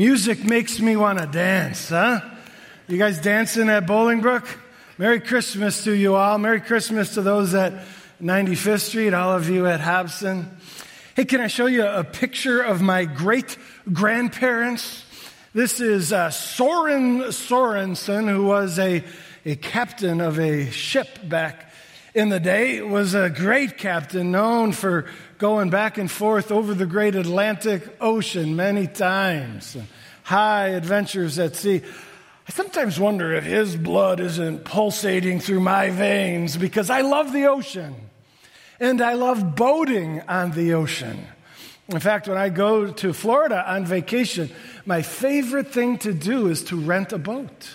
Music makes me want to dance, huh? You guys dancing at Bolingbrook? Merry Christmas to you all. Merry Christmas to those at 95th Street, all of you at Hobson. Hey, can I show you a picture of my great grandparents? This is uh, Soren Sorensen, who was a, a captain of a ship back in the day, was a great captain known for going back and forth over the great Atlantic Ocean many times, high adventures at sea. I sometimes wonder if his blood isn't pulsating through my veins because I love the ocean and I love boating on the ocean. In fact, when I go to Florida on vacation, my favorite thing to do is to rent a boat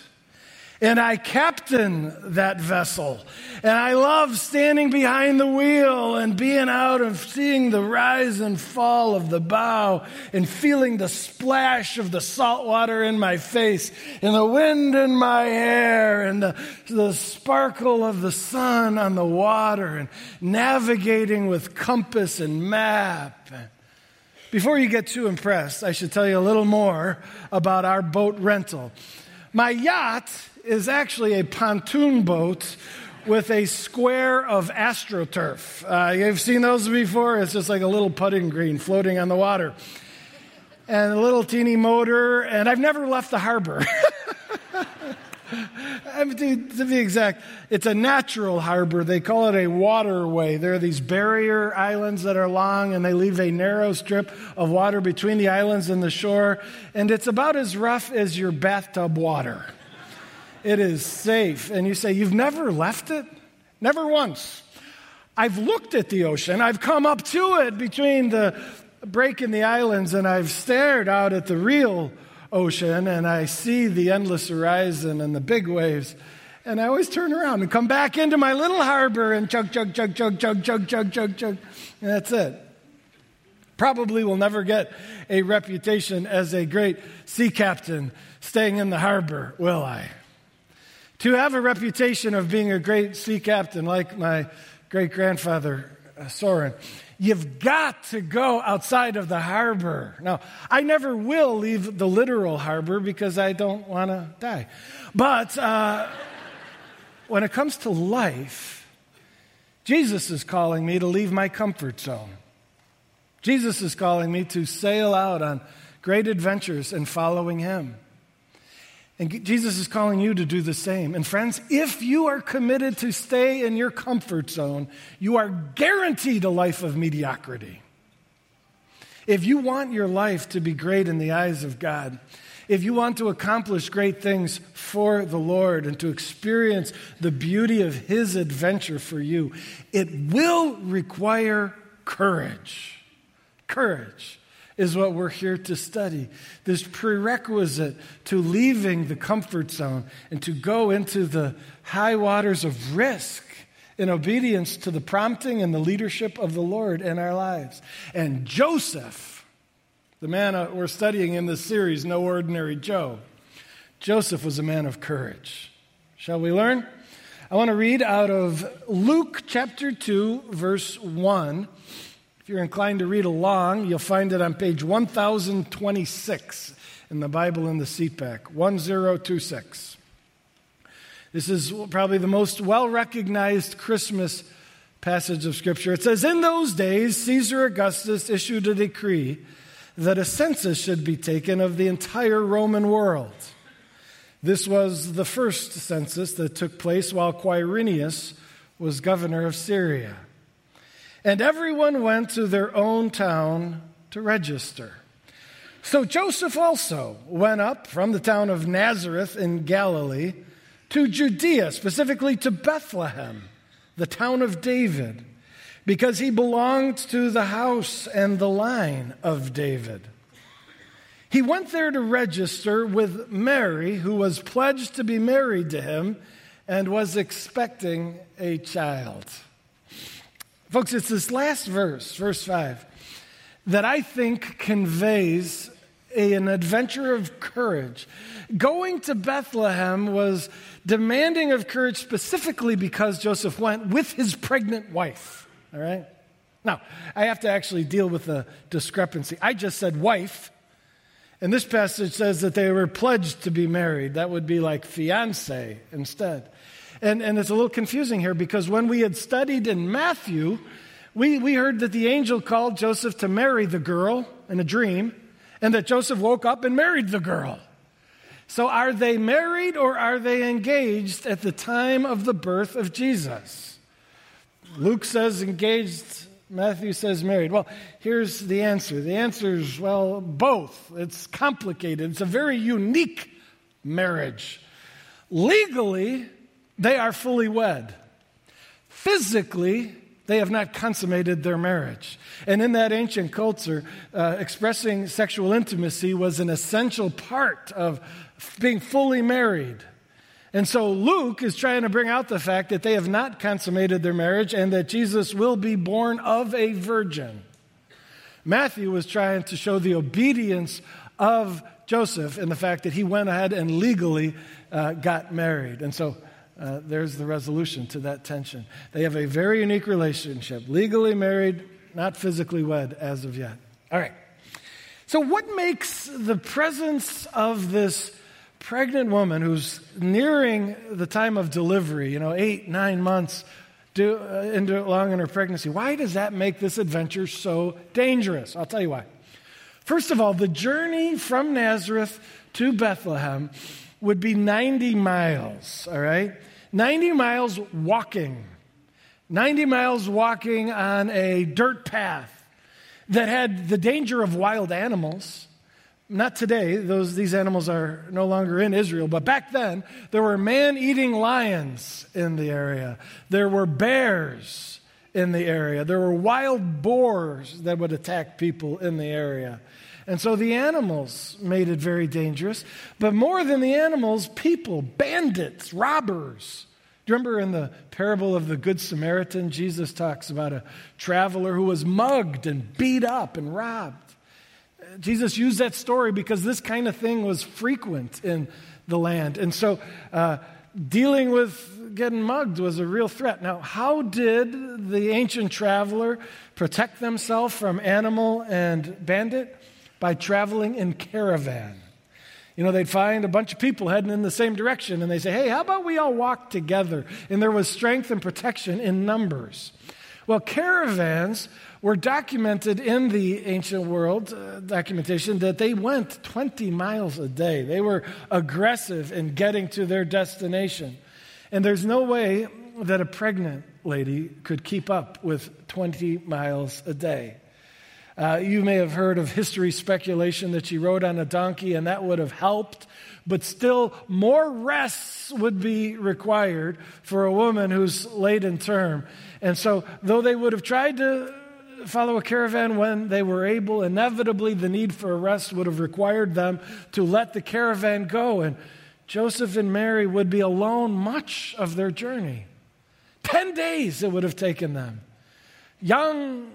and I captain that vessel. And I love standing behind the wheel and being out and seeing the rise and fall of the bow and feeling the splash of the salt water in my face and the wind in my hair and the, the sparkle of the sun on the water and navigating with compass and map. Before you get too impressed, I should tell you a little more about our boat rental. My yacht is actually a pontoon boat with a square of astroturf. Uh, you've seen those before? It's just like a little putting green floating on the water. And a little teeny motor, and I've never left the harbor. I mean, to, to, be exact, it's a natural harbor. They call it a waterway. There are these barrier islands that are long, and they leave a narrow strip of water between the islands and the shore. And it's about as rough as your bathtub water. It is safe. And you say, You've never left it? Never once. I've looked at the ocean. I've come up to it between the break in the islands, and I've stared out at the real ocean, and I see the endless horizon and the big waves. And I always turn around and come back into my little harbor and chug, chug, chug, chug, chug, chug, chug, chug, chug. And that's it. Probably will never get a reputation as a great sea captain staying in the harbor, will I? To have a reputation of being a great sea captain like my great grandfather uh, Soren, you've got to go outside of the harbor. Now, I never will leave the literal harbor because I don't want to die. But uh, when it comes to life, Jesus is calling me to leave my comfort zone. Jesus is calling me to sail out on great adventures and following him. And Jesus is calling you to do the same. And friends, if you are committed to stay in your comfort zone, you are guaranteed a life of mediocrity. If you want your life to be great in the eyes of God, if you want to accomplish great things for the Lord and to experience the beauty of His adventure for you, it will require courage. Courage is what we're here to study. This prerequisite to leaving the comfort zone and to go into the high waters of risk in obedience to the prompting and the leadership of the Lord in our lives. And Joseph, the man uh, we're studying in this series, No Ordinary Joe, Joseph was a man of courage. Shall we learn? I want to read out of Luke chapter 2, verse 1. If you're inclined to read along, you'll find it on page 1026 in the Bible in the seat back 1026. This is probably the most well recognized Christmas passage of Scripture. It says, In those days, Caesar Augustus issued a decree that a census should be taken of the entire Roman world. This was the first census that took place while Quirinius was governor of Syria. And everyone went to their own town to register. So Joseph also went up from the town of Nazareth in Galilee to Judea, specifically to Bethlehem, the town of David, because he belonged to the house and the line of David. He went there to register with Mary, who was pledged to be married to him and was expecting a child. Folks, it's this last verse, verse 5, that I think conveys a, an adventure of courage. Going to Bethlehem was demanding of courage specifically because Joseph went with his pregnant wife. All right? Now, I have to actually deal with the discrepancy. I just said wife, And this passage says that they were pledged to be married. That would be like fiance instead. And, and it's a little confusing here because when we had studied in Matthew, we, we heard that the angel called Joseph to marry the girl in a dream, and that Joseph woke up and married the girl. So are they married or are they engaged at the time of the birth of Jesus? Luke says engaged, Matthew says married. Well, here's the answer. The answer is, well, both. It's complicated. It's a very unique marriage. Legally, they are fully wed. Physically, they have not consummated their marriage. And in that ancient culture, uh, expressing sexual intimacy was an essential part of being fully married. And so Luke is trying to bring out the fact that they have not consummated their marriage and that Jesus will be born of a virgin. Matthew was trying to show the obedience of Joseph in the fact that he went ahead and legally uh, got married. And so uh, there's the resolution to that tension. They have a very unique relationship, legally married, not physically wed as of yet. All right. So, what makes the presence of this pregnant woman who's nearing the time of delivery, you know, eight, nine months do, uh, into, along in her pregnancy, why does that make this adventure so dangerous? I'll tell you why. First of all, the journey from Nazareth to Bethlehem would be 90 miles, all right? 90 miles walking. 90 miles walking on a dirt path that had the danger of wild animals. Not today, those, these animals are no longer in Israel, but back then, there were man eating lions in the area. There were bears in the area. There were wild boars that would attack people in the area. And so the animals made it very dangerous. But more than the animals, people, bandits, robbers. Do you remember in the parable of the Good Samaritan, Jesus talks about a traveler who was mugged and beat up and robbed? Jesus used that story because this kind of thing was frequent in the land. And so uh, dealing with getting mugged was a real threat. Now, how did the ancient traveler protect themselves from animal and bandit? By traveling in caravan. You know, they'd find a bunch of people heading in the same direction and they say, hey, how about we all walk together? And there was strength and protection in numbers. Well, caravans were documented in the ancient world uh, documentation that they went 20 miles a day. They were aggressive in getting to their destination. And there's no way that a pregnant lady could keep up with 20 miles a day. Uh, you may have heard of history speculation that she rode on a donkey and that would have helped, but still more rests would be required for a woman who's late in term. And so, though they would have tried to follow a caravan when they were able, inevitably the need for a rest would have required them to let the caravan go. And Joseph and Mary would be alone much of their journey. Ten days it would have taken them. Young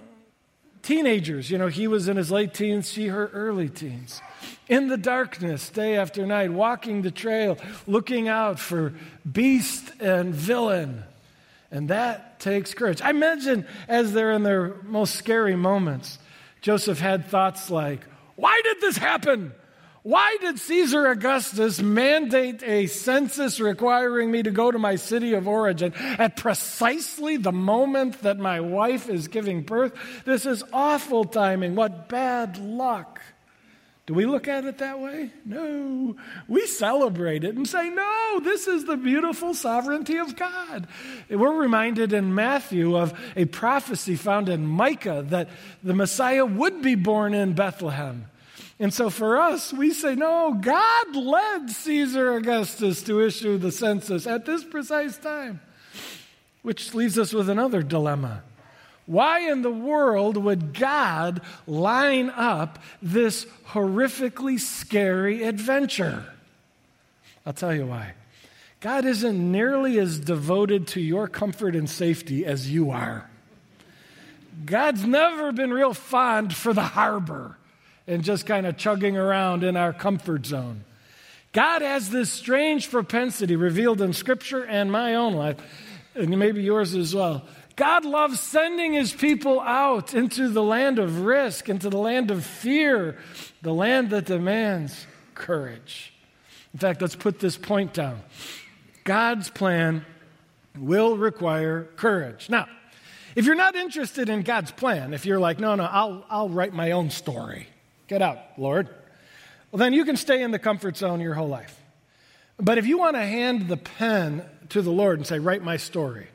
Teenagers, you know, he was in his late teens, she her early teens. In the darkness, day after night, walking the trail, looking out for beast and villain. And that takes courage. I imagine as they're in their most scary moments, Joseph had thoughts like, Why did this happen? Why did Caesar Augustus mandate a census requiring me to go to my city of origin at precisely the moment that my wife is giving birth? This is awful timing. What bad luck. Do we look at it that way? No. We celebrate it and say, no, this is the beautiful sovereignty of God. We're reminded in Matthew of a prophecy found in Micah that the Messiah would be born in Bethlehem. And so for us, we say, no, God led Caesar Augustus to issue the census at this precise time. Which leaves us with another dilemma. Why in the world would God line up this horrifically scary adventure? I'll tell you why. God isn't nearly as devoted to your comfort and safety as you are. God's never been real fond for the harbor and just kind of chugging around in our comfort zone. God has this strange propensity revealed in Scripture and my own life and maybe yours as well. God loves sending his people out into the land of risk, into the land of fear, the land that demands courage. In fact, let's put this point down God's plan will require courage. Now, if you're not interested in God's plan, if you're like, no, no, I'll, I'll write my own story, get out, Lord, well, then you can stay in the comfort zone your whole life. But if you want to hand the pen to the Lord and say, write my story,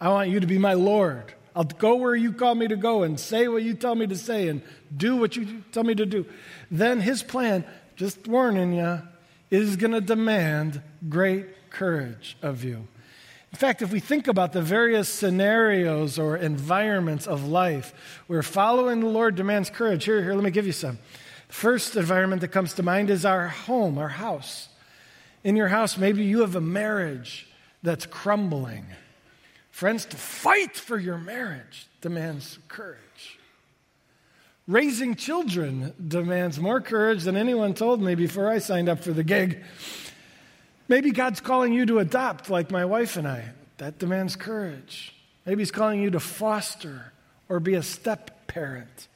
I want you to be my Lord. I'll go where you call me to go and say what you tell me to say and do what you tell me to do. Then his plan, just warning you, is going to demand great courage of you. In fact, if we think about the various scenarios or environments of life where following the Lord demands courage, here, here, let me give you some. The first environment that comes to mind is our home, our house. In your house, maybe you have a marriage that's crumbling. Friends, to fight for your marriage demands courage. Raising children demands more courage than anyone told me before I signed up for the gig. Maybe God's calling you to adopt, like my wife and I. That demands courage. Maybe He's calling you to foster or be a step parent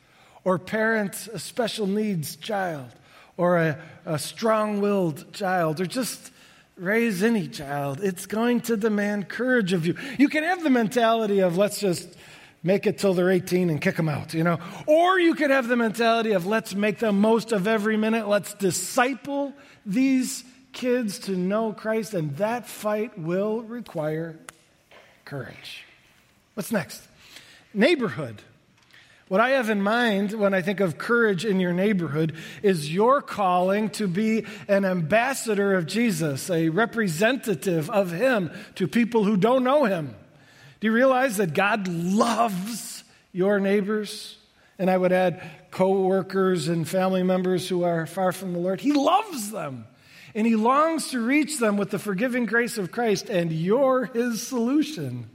or parent a special needs child or a, a strong willed child or just raise any child. It's going to demand courage of you. You can have the mentality of let's just make it till they're 18 and kick them out, you know. Or you could have the mentality of let's make the most of every minute. Let's disciple these kids to know Christ, and that fight will require courage. What's next? Neighborhood. What I have in mind when I think of courage in your neighborhood is your calling to be an ambassador of Jesus, a representative of Him to people who don't know Him. Do you realize that God loves your neighbors? And I would add co workers and family members who are far from the Lord. He loves them. And he longs to reach them with the forgiving grace of Christ, and you're his solution.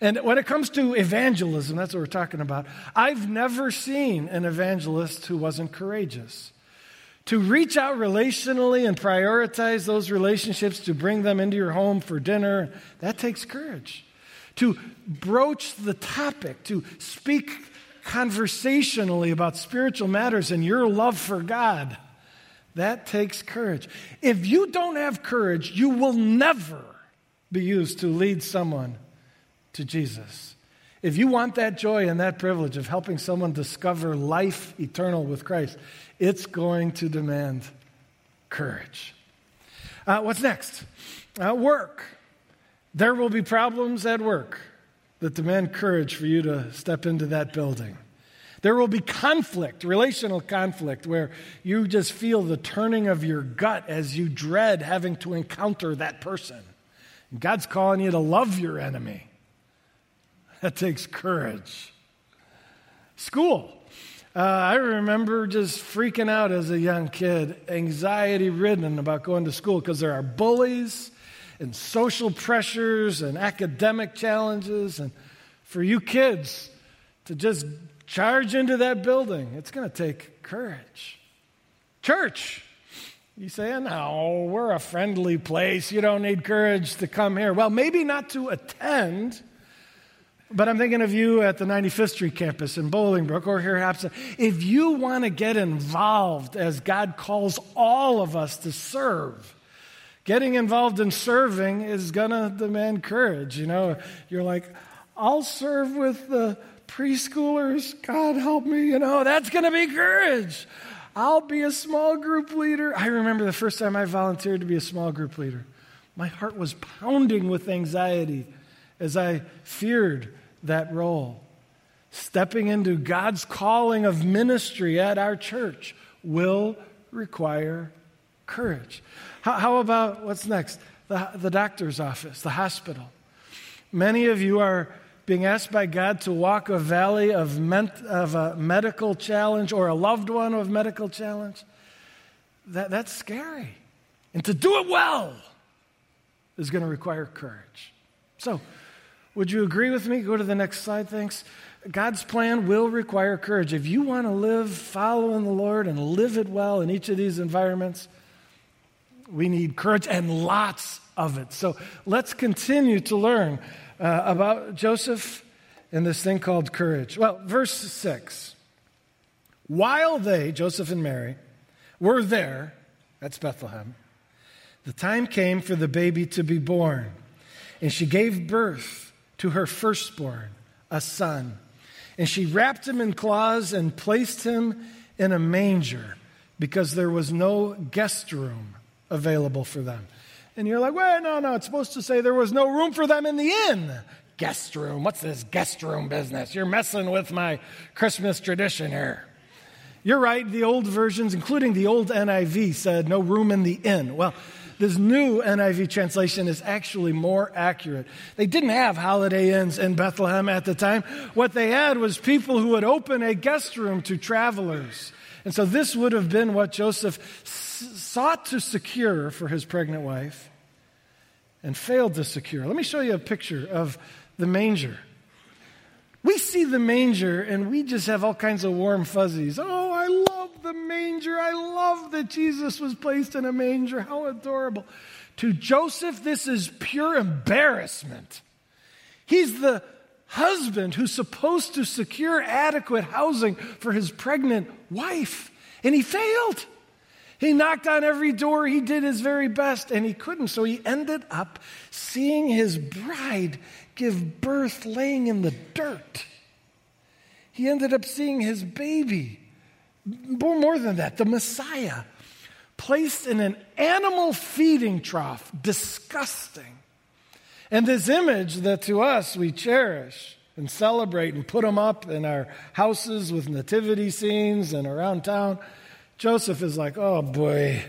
And when it comes to evangelism, that's what we're talking about. I've never seen an evangelist who wasn't courageous. To reach out relationally and prioritize those relationships to bring them into your home for dinner, that takes courage. To broach the topic, to speak conversationally about spiritual matters and your love for God that takes courage. If you don't have courage, you will never be used to lead someone to Jesus. If you want that joy and that privilege of helping someone discover life eternal with Christ, it's going to demand courage. Uh, what's next? Uh, work. There will be problems at work that demand courage for you to step into that building. There will be conflict, relational conflict, where you just feel the turning of your gut as you dread having to encounter that person. God's calling you to love your enemy. That takes courage. School. Uh, I remember just freaking out as a young kid, anxiety ridden about going to school because there are bullies and social pressures and academic challenges. And for you kids to just charge into that building. It's going to take courage. Church. You say, no, we're a friendly place. You don't need courage to come here. Well, maybe not to attend, but I'm thinking of you at the 95th Street campus in Bolingbrook or here at If you want to get involved as God calls all of us to serve, getting involved in serving is going to demand courage. You know, you're like, I'll serve with the preschoolers, God help me, you know, that's going to be courage. I'll be a small group leader. I remember the first time I volunteered to be a small group leader. My heart was pounding with anxiety as I feared that role. Stepping into God's calling of ministry at our church will require courage. How, how about what's next? The, the doctor's office, the hospital. Many of you are being asked by God to walk a valley of, ment, of a medical challenge or a loved one of medical challenge, that, that's scary. And to do it well is going to require courage. So, would you agree with me? Go to the next slide, thanks. God's plan will require courage. If you want to live following the Lord and live it well in each of these environments, we need courage and lots of it. So let's continue to learn uh, about Joseph and this thing called courage. Well, verse 6. While they, Joseph and Mary, were there, that's Bethlehem, the time came for the baby to be born. And she gave birth to her firstborn, a son. And she wrapped him in cloths and placed him in a manger because there was no guest room available for them. And you're like, well, no, no, it's supposed to say there was no room for them in the inn. Guest room. What's this guest room business? You're messing with my Christmas tradition here. You're right, the old versions, including the old NIV, said no room in the inn. Well, this new NIV translation is actually more accurate. They didn't have holiday inns in Bethlehem at the time. What they had was people who would open a guest room to travelers. And so this would have been what Joseph s- sought to secure for his pregnant wife and failed to secure. Let me show you a picture of the manger. We see the manger and we just have all kinds of warm fuzzies. Oh, I love the manger. I love that Jesus was placed in a manger. How adorable. To Joseph, this is pure embarrassment. He's the husband who's supposed to secure adequate housing for his pregnant wife, and he failed. He knocked on every door, he did his very best, and he couldn't. So he ended up seeing his bride give birth laying in the dirt. He ended up seeing his baby, more than that, the Messiah, placed in an animal feeding trough. Disgusting. And this image that to us we cherish and celebrate and put them up in our houses with nativity scenes and around town. Joseph is like, oh boy,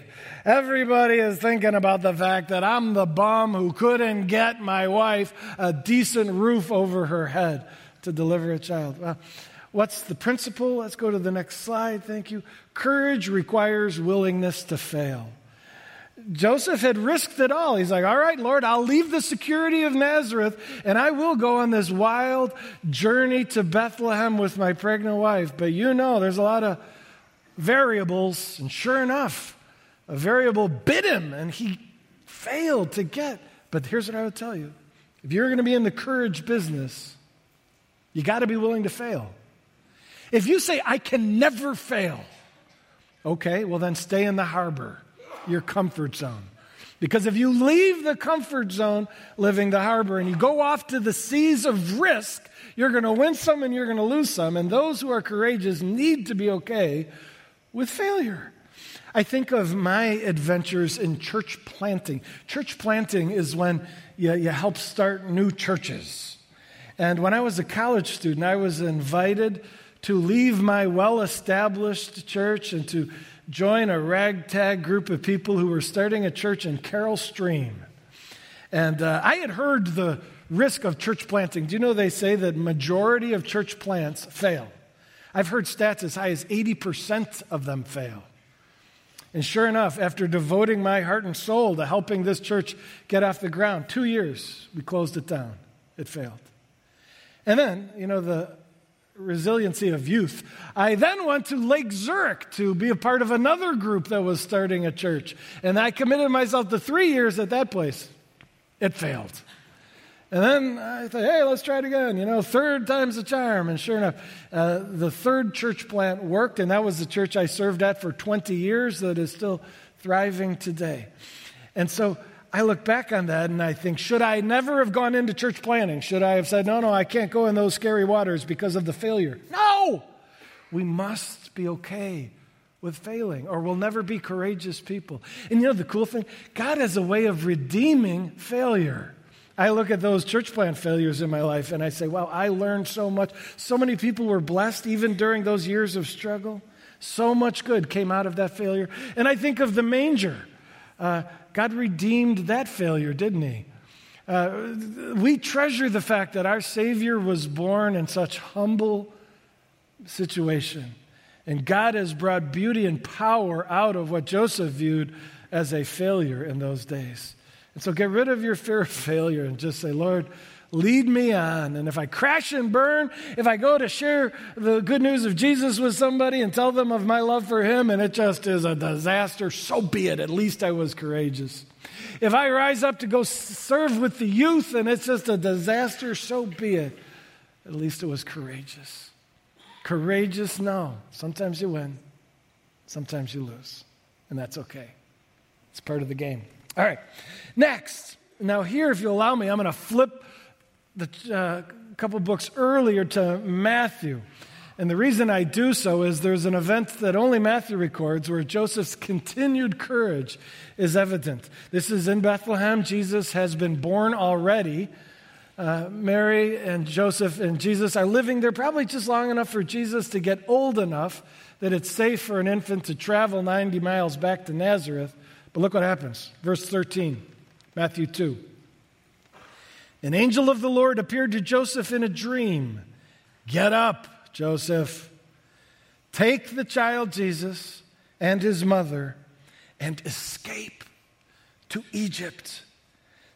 everybody is thinking about the fact that I'm the bum who couldn't get my wife a decent roof over her head to deliver a child. Well, what's the principle? Let's go to the next slide. Thank you. Courage requires willingness to fail. Joseph had risked it all. He's like, All right, Lord, I'll leave the security of Nazareth and I will go on this wild journey to Bethlehem with my pregnant wife. But you know, there's a lot of variables. And sure enough, a variable bit him and he failed to get. But here's what I would tell you if you're going to be in the courage business, you got to be willing to fail. If you say, I can never fail, okay, well then stay in the harbor, your comfort zone. Because if you leave the comfort zone, living the harbor, and you go off to the seas of risk, you're going to win some and you're going to lose some. And those who are courageous need to be okay with failure. I think of my adventures in church planting. Church planting is when you, you help start new churches. And when I was a college student, I was invited to leave my well established church and to join a ragtag group of people who were starting a church in Carol Stream. And uh, I had heard the risk of church planting. Do you know they say that majority of church plants fail? I've heard stats as high as 80% of them fail. And sure enough, after devoting my heart and soul to helping this church get off the ground, two years, we closed it down. It failed. And then, you know, the resiliency of youth. I then went to Lake Zurich to be a part of another group that was starting a church. And I committed myself to three years at that place. It failed. And then I thought, hey, let's try it again. You know, third time's a charm. And sure enough, uh, the third church plant worked, and that was the church I served at for 20 years that is still thriving today. And so I look back on that and I think, should I never have gone into church planting? Should I have said, no, no, I can't go in those scary waters because of the failure? No! We must be okay with failing, or we'll never be courageous people. And you know the cool thing? God has a way of redeeming failure. I look at those church plant failures in my life and I say, wow, I learned so much. So many people were blessed even during those years of struggle. So much good came out of that failure. And I think of the manger. Uh, God redeemed that failure, didn't He? Uh, we treasure the fact that our Savior was born in such humble situation. And God has brought beauty and power out of what Joseph viewed as a failure in those days. And so get rid of your fear of failure and just say, Lord, lead me on. And if I crash and burn, if I go to share the good news of Jesus with somebody and tell them of my love for him and it just is a disaster, so be it. At least I was courageous. If I rise up to go serve with the youth and it's just a disaster, so be it. At least it was courageous. Courageous, no. Sometimes you win, sometimes you lose. And that's okay. It's part of the game. All right. Next. Now, here, if you allow me, I'm going to flip the uh, couple books earlier to Matthew. And the reason I do so is there's an event that only Matthew records where Joseph's continued courage is evident. This is in Bethlehem. Jesus has been born already. Uh, Mary and Joseph and Jesus are living there probably just long enough for Jesus to get old enough that it's safe for an infant to travel 90 miles back to Nazareth. But look what happens. Verse 13, Matthew 2. An angel of the Lord appeared to Joseph in a dream. Get up, Joseph. Take the child Jesus and his mother and escape to Egypt.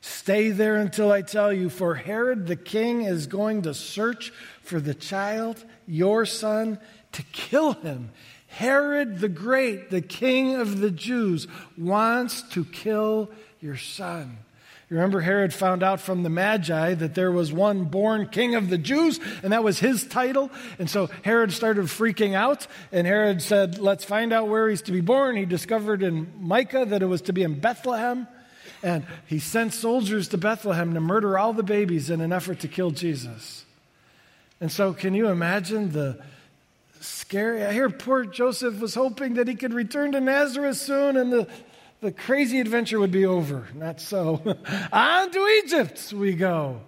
Stay there until I tell you, for Herod the king is going to search for the child, your son, to kill him. Herod the Great, the king of the Jews, wants to kill your son. You remember Herod found out from the Magi that there was one born king of the Jews, and that was his title. And so Herod started freaking out, and Herod said, Let's find out where he's to be born. He discovered in Micah that it was to be in Bethlehem. And he sent soldiers to Bethlehem to murder all the babies in an effort to kill Jesus. And so, can you imagine the scary? I hear poor Joseph was hoping that he could return to Nazareth soon and the, the crazy adventure would be over. Not so. On to Egypt we go.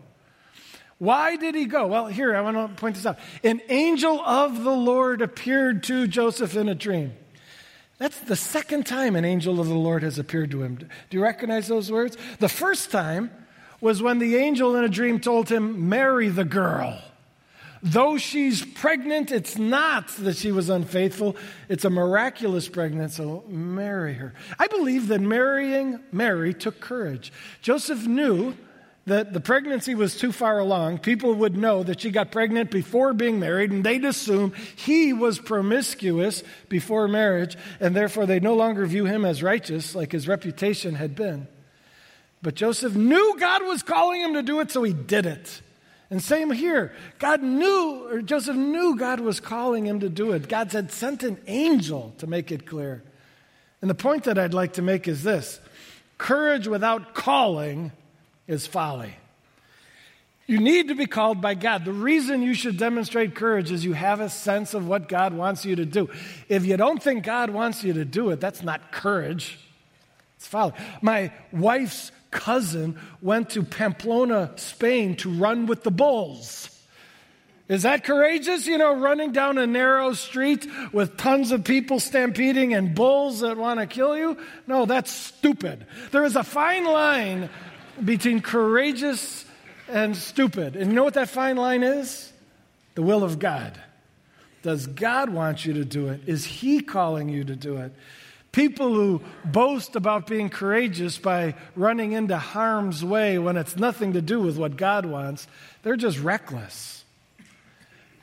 Why did he go? Well, here, I want to point this out. An angel of the Lord appeared to Joseph in a dream. That's the second time an angel of the Lord has appeared to him. Do you recognize those words? The first time was when the angel in a dream told him, Marry the girl. Though she's pregnant, it's not that she was unfaithful. It's a miraculous pregnancy, so marry her. I believe that marrying Mary took courage. Joseph knew that the pregnancy was too far along. People would know that she got pregnant before being married, and they'd assume he was promiscuous before marriage, and therefore they no longer view him as righteous like his reputation had been. But Joseph knew God was calling him to do it, so he did it. And same here. God knew, or Joseph knew God was calling him to do it. God had sent an angel to make it clear. And the point that I'd like to make is this courage without calling is folly. You need to be called by God. The reason you should demonstrate courage is you have a sense of what God wants you to do. If you don't think God wants you to do it, that's not courage, it's folly. My wife's cousin went to Pamplona, Spain to run with the bulls. Is that courageous? You know, running down a narrow street with tons of people stampeding and bulls that want to kill you? No, that's stupid. There is a fine line between courageous and stupid. And you know what that fine line is? The will of God. Does God want you to do it? Is He calling you to do it? People who boast about being courageous by running into harm's way when it's nothing to do with what God wants, they're just reckless.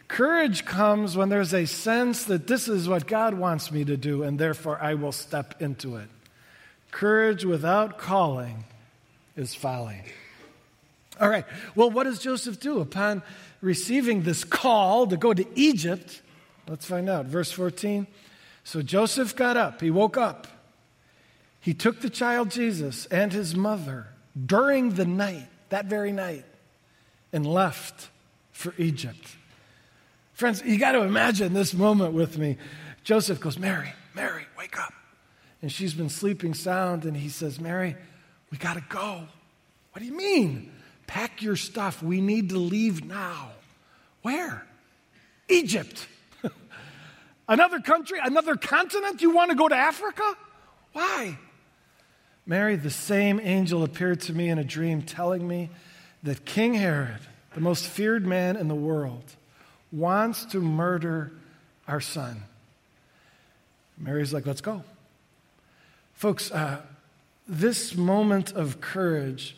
Courage comes when there's a sense that this is what God wants me to do, and therefore I will step into it. Courage without calling is folly. All right, well, what does Joseph do upon receiving this call to go to Egypt? Let's find out. Verse 14. So Joseph got up, he woke up. He took the child Jesus and his mother during the night, that very night, and left for Egypt. Friends, you got to imagine this moment with me. Joseph goes, Mary, Mary, wake up. And she's been sleeping sound, and he says, Mary, we got to go. What do you mean? Pack your stuff. We need to leave now. Where? Egypt. Another country, another continent? You want to go to Africa? Why? Mary, the same angel appeared to me in a dream telling me that King Herod, the most feared man in the world, wants to murder our son. Mary's like, let's go. Folks, uh, this moment of courage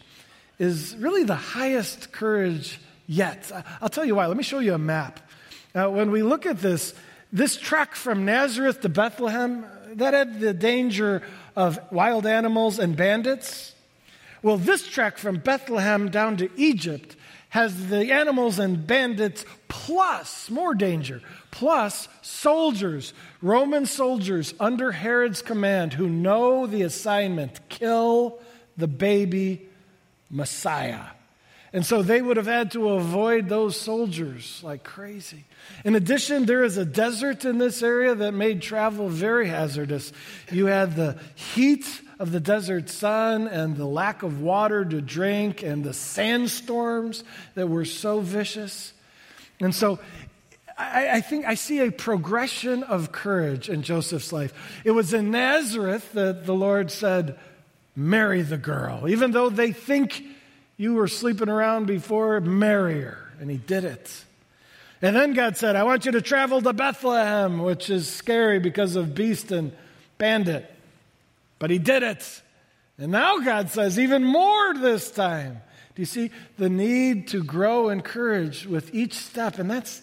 is really the highest courage yet. I'll tell you why. Let me show you a map. When we look at this, this trek from Nazareth to Bethlehem, that had the danger of wild animals and bandits. Well, this trek from Bethlehem down to Egypt has the animals and bandits plus more danger, plus soldiers, Roman soldiers under Herod's command who know the assignment kill the baby Messiah. And so they would have had to avoid those soldiers like crazy. In addition, there is a desert in this area that made travel very hazardous. You had the heat of the desert sun and the lack of water to drink and the sandstorms that were so vicious. And so I, I, think I see a progression of courage in Joseph's life. It was in Nazareth that the Lord said, Marry the girl. Even though they think you were sleeping around before, marry her. And he did it. And then God said, I want you to travel to Bethlehem, which is scary because of beast and bandit. But he did it. And now God says, even more this time. Do you see the need to grow in courage with each step? And that's,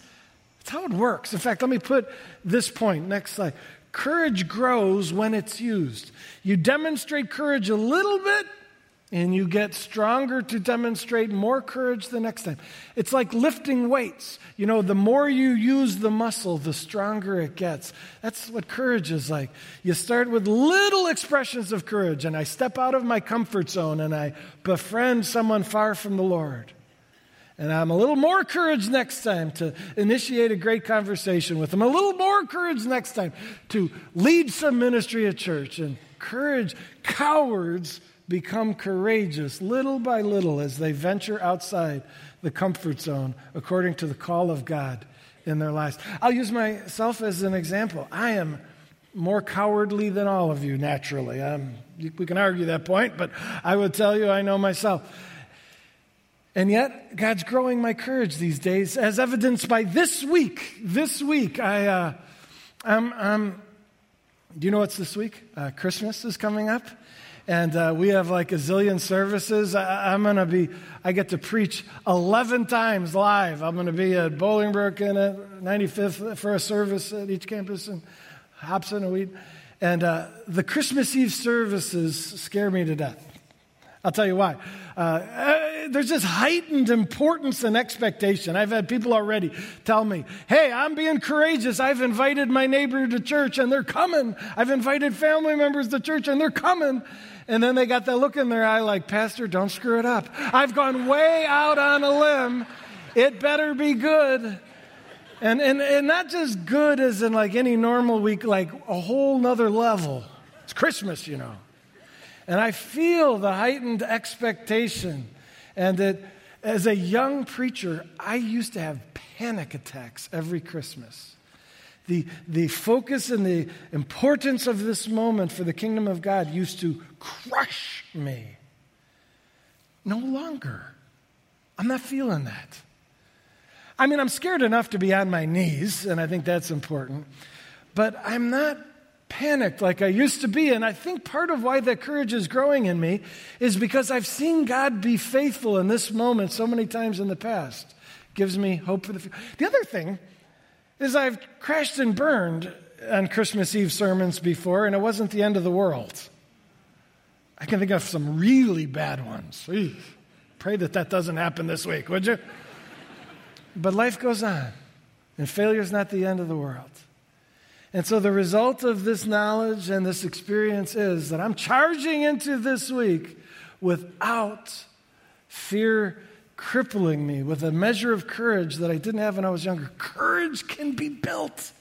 that's how it works. In fact, let me put this point. Next slide. Courage grows when it's used. You demonstrate courage a little bit, and you get stronger to demonstrate more courage the next time. It's like lifting weights. You know, the more you use the muscle, the stronger it gets. That's what courage is like. You start with little expressions of courage, and I step out of my comfort zone and I befriend someone far from the Lord. And I'm a little more courage next time to initiate a great conversation with them. A little more courage next time to lead some ministry at church. And courage, cowards become courageous little by little as they venture outside the comfort zone according to the call of God in their lives. I'll use myself as an example. I am more cowardly than all of you, naturally. Um, we can argue that point, but I will tell you I know myself. And yet, God's growing my courage these days, as evidenced by this week. This week, I, uh, I'm, I'm, do you know what's this week? Uh, Christmas is coming up and uh, we have like a zillion services. I, am going to be, I get to preach 11 times live. I'm going to be at Bolingbrook and at 95th for a service at each campus and Hobson and Weed. And uh, the Christmas Eve services scare me to death. I'll tell you why. Uh, uh, there's this heightened importance and expectation. I've had people already tell me, hey, I'm being courageous. I've invited my neighbor to church and they're coming. I've invited family members to church and they're coming. And then they got that look in their eye like, Pastor, don't screw it up. I've gone way out on a limb. It better be good. And, and, and not just good as in like any normal week, like a whole nother level. It's Christmas, you know. And I feel the heightened expectation. And that as a young preacher, I used to have panic attacks every Christmas. The, the focus and the importance of this moment for the kingdom of God used to crush me. No longer. I'm not feeling that. I mean, I'm scared enough to be on my knees, and I think that's important, but I'm not panicked like I used to be. And I think part of why that courage is growing in me is because I've seen God be faithful in this moment so many times in the past. Gives me hope for the future. The other thing is I've crashed and burned on Christmas Eve sermons before, and it wasn't the end of the world. I can think of some really bad ones. Pray that that doesn't happen this week, would you? But life goes on, and failure is not the end of the world. And so the result of this knowledge and this experience is that I'm charging into this week without fear crippling me with a measure of courage that I didn't have when I was younger. Courage can be built.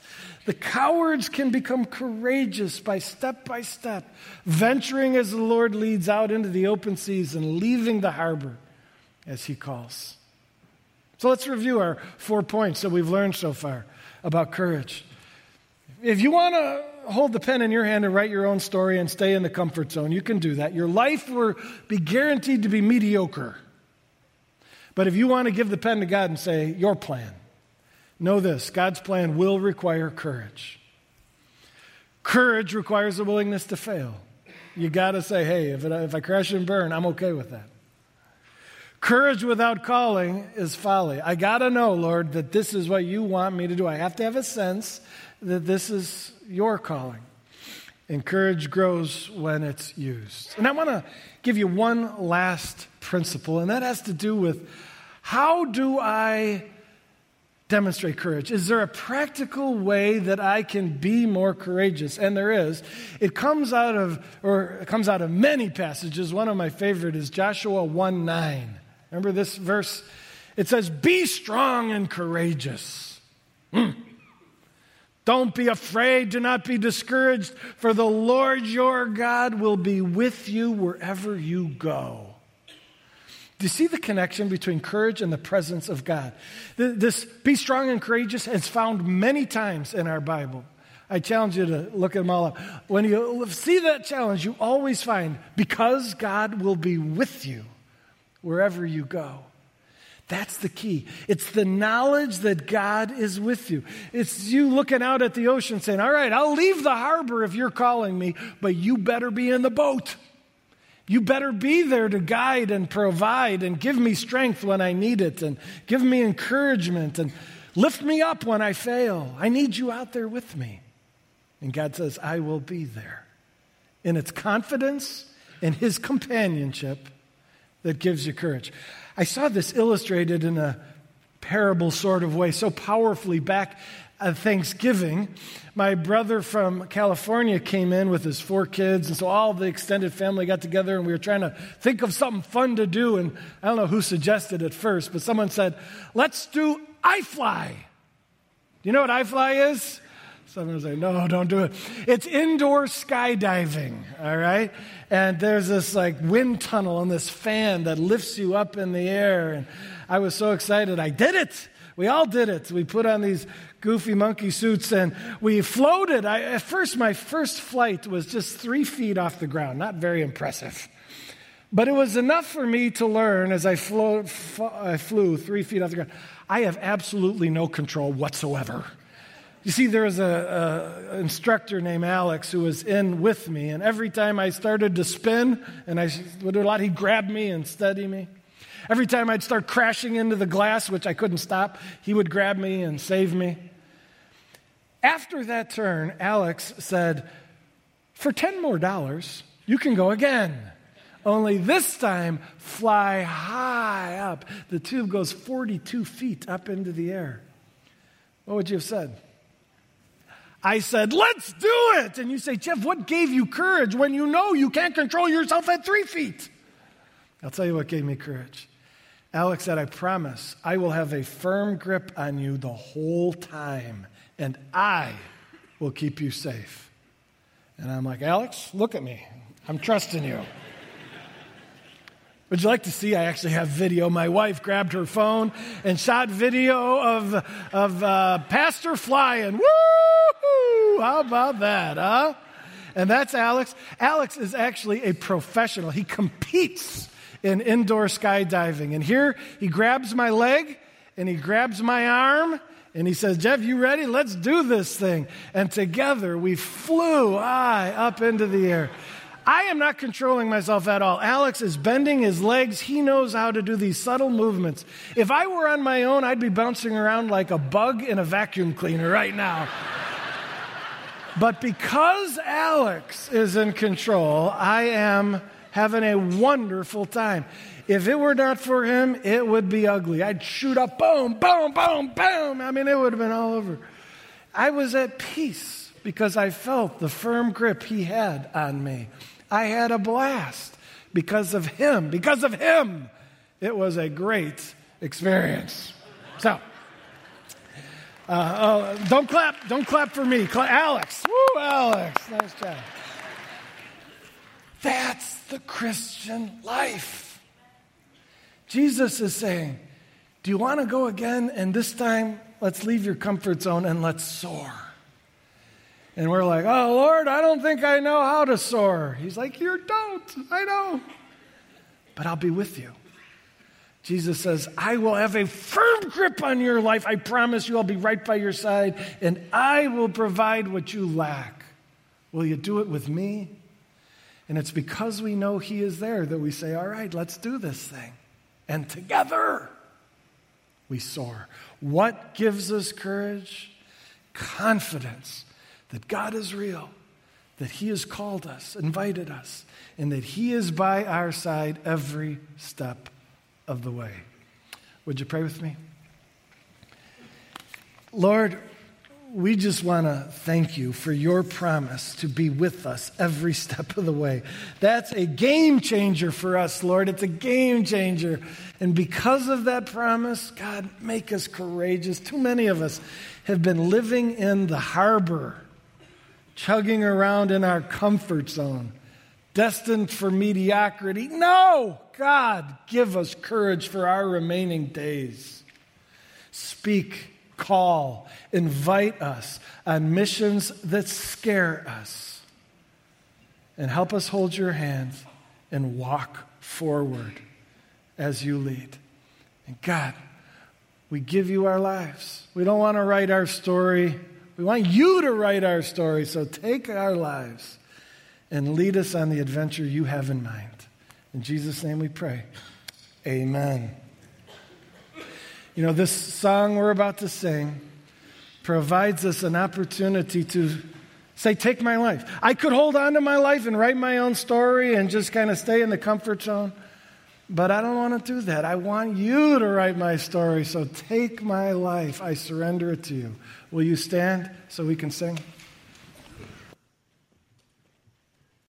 The cowards can become courageous by step by step, venturing as the Lord leads out into the open seas and leaving the harbor as He calls. So let's review our four points that we've learned so far about courage. If you want to hold the pen in your hand and write your own story and stay in the comfort zone, you can do that. Your life will be guaranteed to be mediocre. But if you want to give the pen to God and say, Your plan, know this God's plan will require courage. Courage requires a willingness to fail. You got to say, Hey, if, it, if I crash and burn, I'm okay with that. Courage without calling is folly. I got to know, Lord, that this is what you want me to do. I have to have a sense that this is your calling. And courage grows when it's used. And I want to give you one last principle, and that has to do with how do I demonstrate courage? Is there a practical way that I can be more courageous? And there is. It comes out of, or it comes out of many passages. One of my favorite is Joshua 1 9. Remember this verse? It says, Be strong and courageous. Hmm. Don't be afraid, do not be discouraged, for the Lord your God will be with you wherever you go. Do you see the connection between courage and the presence of God? This be strong and courageous is found many times in our Bible. I challenge you to look at them all up. When you see that challenge, you always find because God will be with you wherever you go. That's the key. It's the knowledge that God is with you. It's you looking out at the ocean saying, All right, I'll leave the harbor if you're calling me, but you better be in the boat. You better be there to guide and provide and give me strength when I need it and give me encouragement and lift me up when I fail. I need you out there with me. And God says, I will be there. And it's confidence in His companionship that gives you courage. I saw this illustrated in a parable sort of way so powerfully back at Thanksgiving. My brother from California came in with his four kids, and so all the extended family got together, and we were trying to think of something fun to do. And I don't know who suggested it first, but someone said, Let's do iFly. Do you know what iFly is? Someone was like, no, don't do it. It's indoor skydiving, all right? And there's this like wind tunnel and this fan that lifts you up in the air. And I was so excited. I did it. We all did it. We put on these goofy monkey suits and we floated. I, at first, my first flight was just three feet off the ground, not very impressive. But it was enough for me to learn as I, flew, I flew three feet off the ground. I have absolutely no control whatsoever. You see, there was an instructor named Alex who was in with me, and every time I started to spin and I would do a lot, he'd grab me and steady me. Every time I'd start crashing into the glass, which I couldn't stop, he would grab me and save me. After that turn, Alex said, For 10 more dollars, you can go again. Only this time, fly high up. The tube goes 42 feet up into the air. What would you have said? I said, let's do it. And you say, Jeff, what gave you courage when you know you can't control yourself at three feet? I'll tell you what gave me courage. Alex said, I promise I will have a firm grip on you the whole time, and I will keep you safe. And I'm like, Alex, look at me. I'm trusting you. Would you like to see? I actually have video. My wife grabbed her phone and shot video of, of uh, Pastor flying. Woo! How about that, huh? And that's Alex. Alex is actually a professional. He competes in indoor skydiving. And here he grabs my leg and he grabs my arm and he says, Jeff, you ready? Let's do this thing. And together we flew high up into the air. I am not controlling myself at all. Alex is bending his legs. He knows how to do these subtle movements. If I were on my own, I'd be bouncing around like a bug in a vacuum cleaner right now. But because Alex is in control, I am having a wonderful time. If it were not for him, it would be ugly. I'd shoot up, boom, boom, boom, boom. I mean, it would have been all over. I was at peace because I felt the firm grip he had on me. I had a blast because of him. Because of him, it was a great experience. So, uh, uh, don't clap. Don't clap for me. Cla- Alex. Woo, Alex. Nice job. That's the Christian life. Jesus is saying, Do you want to go again? And this time, let's leave your comfort zone and let's soar. And we're like, oh, Lord, I don't think I know how to soar. He's like, you don't. I know. But I'll be with you. Jesus says, I will have a firm grip on your life. I promise you I'll be right by your side, and I will provide what you lack. Will you do it with me? And it's because we know He is there that we say, All right, let's do this thing. and together we soar. What gives us courage? Confidence that God is real, that He has called us, invited us, and that He is by our side every step of the way. Would you pray with me? Lord, we just want to thank you for your promise to be with us every step of the way. That's a game changer for us, Lord. It's a game changer. And because of that promise, God, make us courageous. Too many of us have been living in the harbor, chugging around in our comfort zone, destined for mediocrity. No, God, give us courage for our remaining days. Speak call, invite us on missions that scare us. And help us hold your hands and walk forward as you lead. And God, we give you our lives. We don't want to write our story. We want you to write our story. So take our lives and lead us on the adventure you have in mind. In Jesus' name we pray. Amen. You know, this song we're about to sing provides us an opportunity to say, Take my life. I could hold on to my life and write my own story and just kind of stay in the comfort zone, but I don't want to do that. I want you to write my story, so take my life. I surrender it to you. Will you stand so we can sing?